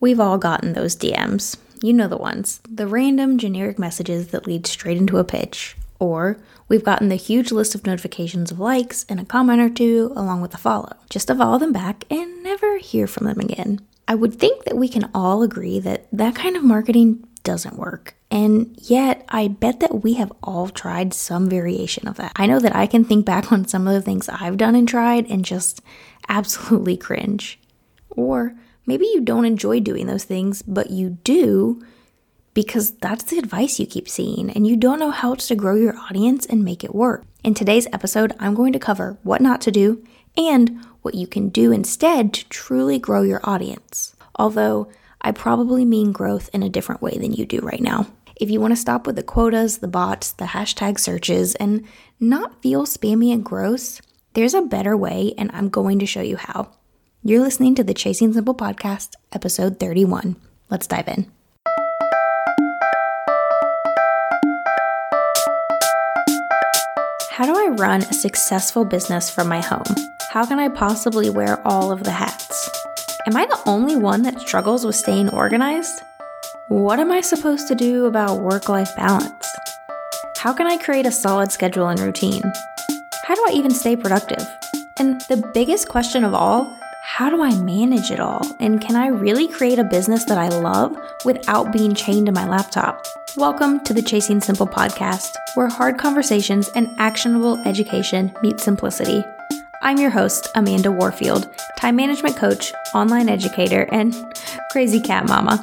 We've all gotten those DMs. You know the ones the random generic messages that lead straight into a pitch. Or we've gotten the huge list of notifications of likes and a comment or two along with a follow, just to follow them back and never hear from them again. I would think that we can all agree that that kind of marketing doesn't work. And yet, I bet that we have all tried some variation of that. I know that I can think back on some of the things I've done and tried and just absolutely cringe. Or maybe you don't enjoy doing those things, but you do because that's the advice you keep seeing and you don't know how else to grow your audience and make it work. In today's episode, I'm going to cover what not to do and what you can do instead to truly grow your audience. Although, I probably mean growth in a different way than you do right now. If you want to stop with the quotas, the bots, the hashtag searches, and not feel spammy and gross, there's a better way, and I'm going to show you how. You're listening to the Chasing Simple podcast, episode 31. Let's dive in. How do I run a successful business from my home? How can I possibly wear all of the hats? Am I the only one that struggles with staying organized? What am I supposed to do about work life balance? How can I create a solid schedule and routine? How do I even stay productive? And the biggest question of all, how do I manage it all? And can I really create a business that I love without being chained to my laptop? Welcome to the Chasing Simple podcast, where hard conversations and actionable education meet simplicity. I'm your host, Amanda Warfield, time management coach, online educator, and crazy cat mama.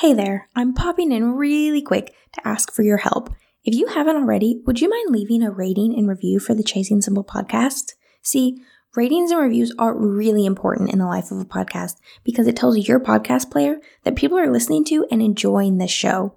Hey there, I'm popping in really quick to ask for your help. If you haven't already, would you mind leaving a rating and review for the Chasing Simple podcast? See, ratings and reviews are really important in the life of a podcast because it tells your podcast player that people are listening to and enjoying this show,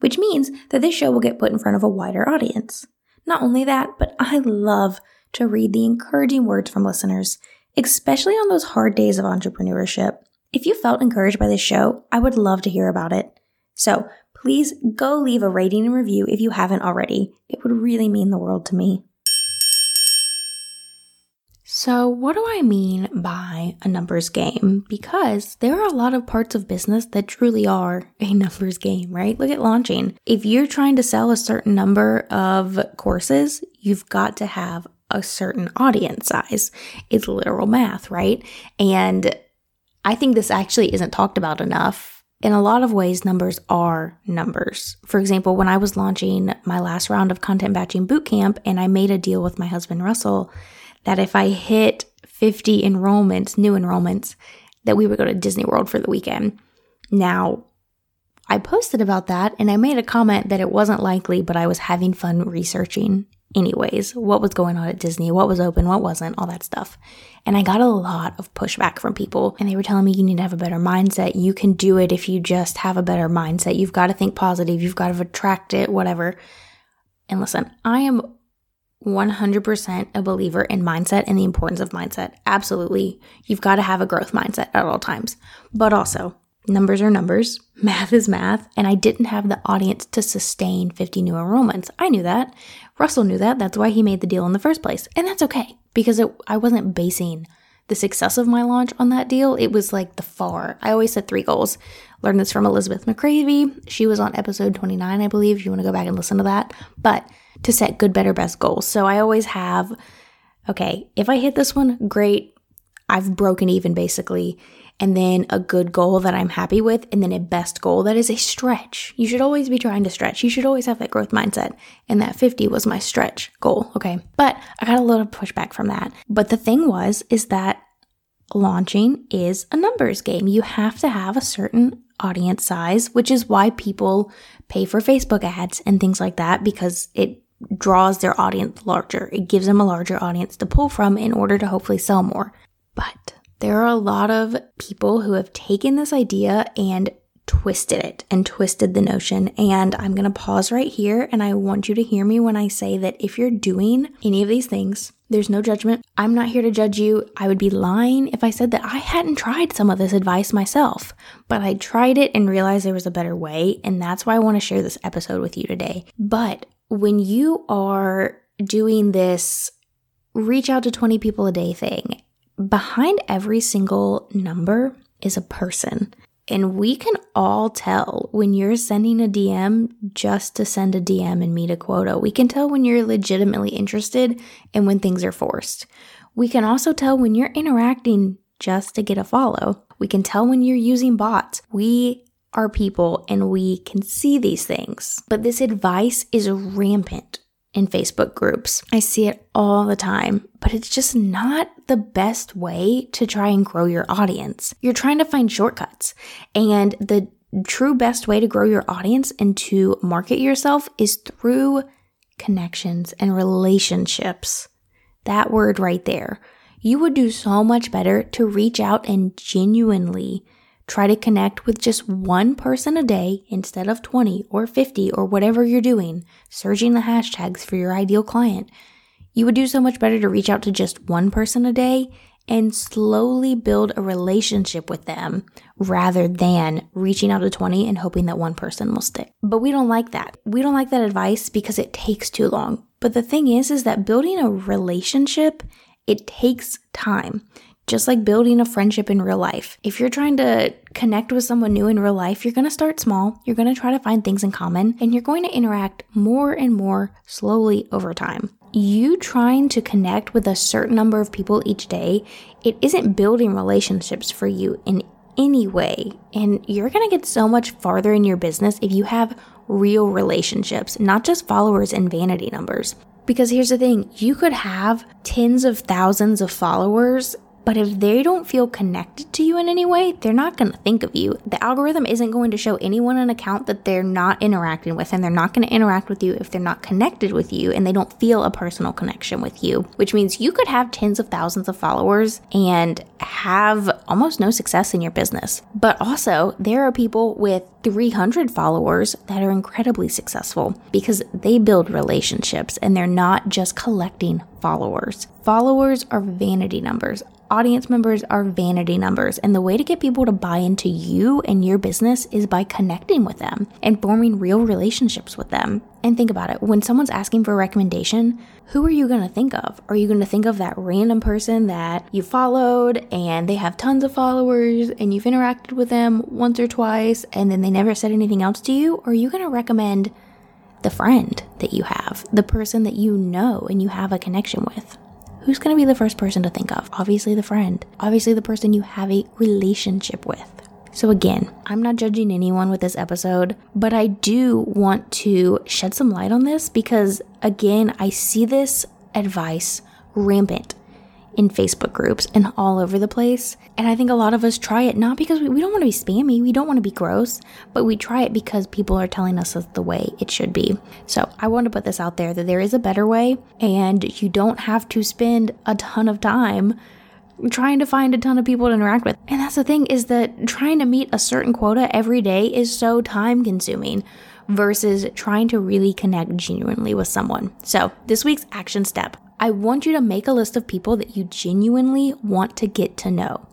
which means that this show will get put in front of a wider audience. Not only that, but I love to read the encouraging words from listeners, especially on those hard days of entrepreneurship. If you felt encouraged by this show, I would love to hear about it. So please go leave a rating and review if you haven't already. It would really mean the world to me. So, what do I mean by a numbers game? Because there are a lot of parts of business that truly are a numbers game, right? Look at launching. If you're trying to sell a certain number of courses, you've got to have a certain audience size. It's literal math, right? And I think this actually isn't talked about enough. In a lot of ways, numbers are numbers. For example, when I was launching my last round of content batching bootcamp and I made a deal with my husband Russell that if I hit 50 enrollments, new enrollments, that we would go to Disney World for the weekend. Now, I posted about that and I made a comment that it wasn't likely, but I was having fun researching anyways, what was going on at Disney, what was open, what wasn't, all that stuff. And I got a lot of pushback from people, and they were telling me you need to have a better mindset. You can do it if you just have a better mindset. You've got to think positive, you've got to attract it, whatever. And listen, I am 100% a believer in mindset and the importance of mindset. Absolutely. You've got to have a growth mindset at all times. But also, numbers are numbers, math is math, and I didn't have the audience to sustain 50 new enrollments. I knew that. Russell knew that. That's why he made the deal in the first place. And that's okay because it, I wasn't basing the success of my launch on that deal. It was like the far. I always set three goals. Learned this from Elizabeth McCravy. She was on episode 29, I believe. If you want to go back and listen to that. But to set good, better, best goals. So I always have, okay, if I hit this one, great. I've broken even basically. And then a good goal that I'm happy with, and then a best goal that is a stretch. You should always be trying to stretch. You should always have that growth mindset. And that 50 was my stretch goal, okay? But I got a little pushback from that. But the thing was, is that launching is a numbers game. You have to have a certain audience size, which is why people pay for Facebook ads and things like that because it draws their audience larger. It gives them a larger audience to pull from in order to hopefully sell more. But there are a lot of people who have taken this idea and twisted it and twisted the notion. And I'm going to pause right here and I want you to hear me when I say that if you're doing any of these things, there's no judgment. I'm not here to judge you. I would be lying if I said that I hadn't tried some of this advice myself, but I tried it and realized there was a better way. And that's why I want to share this episode with you today. But when you are doing this reach out to 20 people a day thing, behind every single number is a person. And we can all tell when you're sending a DM just to send a DM and meet a quota. We can tell when you're legitimately interested and when things are forced. We can also tell when you're interacting just to get a follow. We can tell when you're using bots. We are people and we can see these things. But this advice is rampant in Facebook groups. I see it all the time, but it's just not the best way to try and grow your audience. You're trying to find shortcuts, and the true best way to grow your audience and to market yourself is through connections and relationships. That word right there. You would do so much better to reach out and genuinely Try to connect with just one person a day instead of 20 or 50 or whatever you're doing, searching the hashtags for your ideal client. You would do so much better to reach out to just one person a day and slowly build a relationship with them rather than reaching out to 20 and hoping that one person will stick. But we don't like that. We don't like that advice because it takes too long. But the thing is is that building a relationship, it takes time just like building a friendship in real life. If you're trying to connect with someone new in real life, you're going to start small, you're going to try to find things in common, and you're going to interact more and more slowly over time. You trying to connect with a certain number of people each day, it isn't building relationships for you in any way. And you're going to get so much farther in your business if you have real relationships, not just followers and vanity numbers. Because here's the thing you could have tens of thousands of followers but if they don't feel connected to you in any way, they're not going to think of you. The algorithm isn't going to show anyone an account that they're not interacting with, and they're not going to interact with you if they're not connected with you and they don't feel a personal connection with you, which means you could have tens of thousands of followers and have almost no success in your business. But also, there are people with 300 followers that are incredibly successful because they build relationships and they're not just collecting followers. Followers are vanity numbers audience members are vanity numbers, and the way to get people to buy into you and your business is by connecting with them and forming real relationships with them. And think about it when someone's asking for a recommendation, who are you going to think of? Are you going to think of that random person that you followed and they have tons of followers and you've interacted with them once or twice and then they never said anything else to you? Or are you going to recommend the friend that you have, the person that you know and you have a connection with? who's going to be the first person to think of? Obviously, the friend. Obviously, the person you have a relationship with. So, again, I'm not judging anyone with this episode, but I do want to shed some light on this because, again, I see this advice rampant in Facebook groups and all over the place. And I think a lot of us try it not because we, we don't want to be spammy, we don't want to be gross, but we try it because people are telling us that's the way it should be. So I want to put this out there that there is a better way, and you don't have to spend a ton of time trying to find a ton of people to interact with. And that's the thing is that trying to meet a certain quota every day is so time consuming versus trying to really connect genuinely with someone. So, this week's action step I want you to make a list of people that you genuinely want to get to know.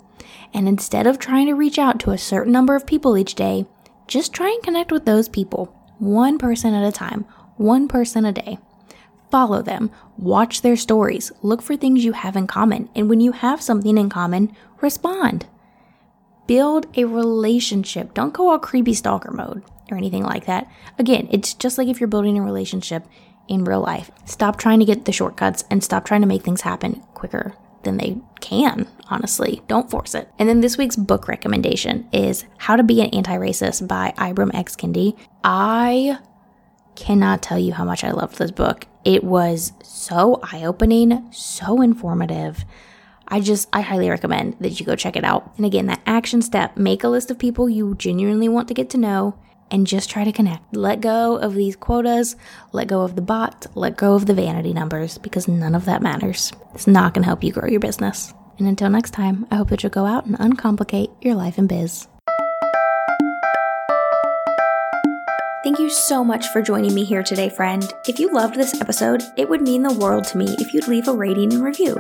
And instead of trying to reach out to a certain number of people each day, just try and connect with those people, one person at a time, one person a day. Follow them, watch their stories, look for things you have in common, and when you have something in common, respond. Build a relationship. Don't go all creepy stalker mode or anything like that. Again, it's just like if you're building a relationship, in real life. Stop trying to get the shortcuts and stop trying to make things happen quicker than they can, honestly. Don't force it. And then this week's book recommendation is How to Be an Anti Racist by Ibram X. Kendi. I cannot tell you how much I loved this book. It was so eye opening, so informative. I just, I highly recommend that you go check it out. And again, that action step make a list of people you genuinely want to get to know and just try to connect. Let go of these quotas, let go of the bot, let go of the vanity numbers because none of that matters. It's not going to help you grow your business. And until next time, I hope that you'll go out and uncomplicate your life and biz. Thank you so much for joining me here today, friend. If you loved this episode, it would mean the world to me if you'd leave a rating and review.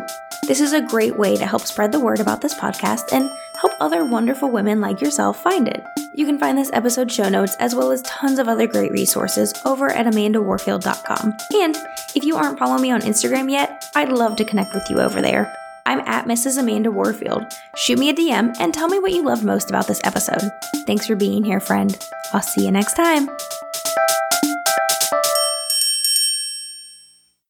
This is a great way to help spread the word about this podcast and help other wonderful women like yourself find it. You can find this episode show notes as well as tons of other great resources over at amandawarfield.com. And if you aren't following me on Instagram yet, I'd love to connect with you over there. I'm at Mrs. Amanda Warfield. Shoot me a DM and tell me what you loved most about this episode. Thanks for being here, friend. I'll see you next time.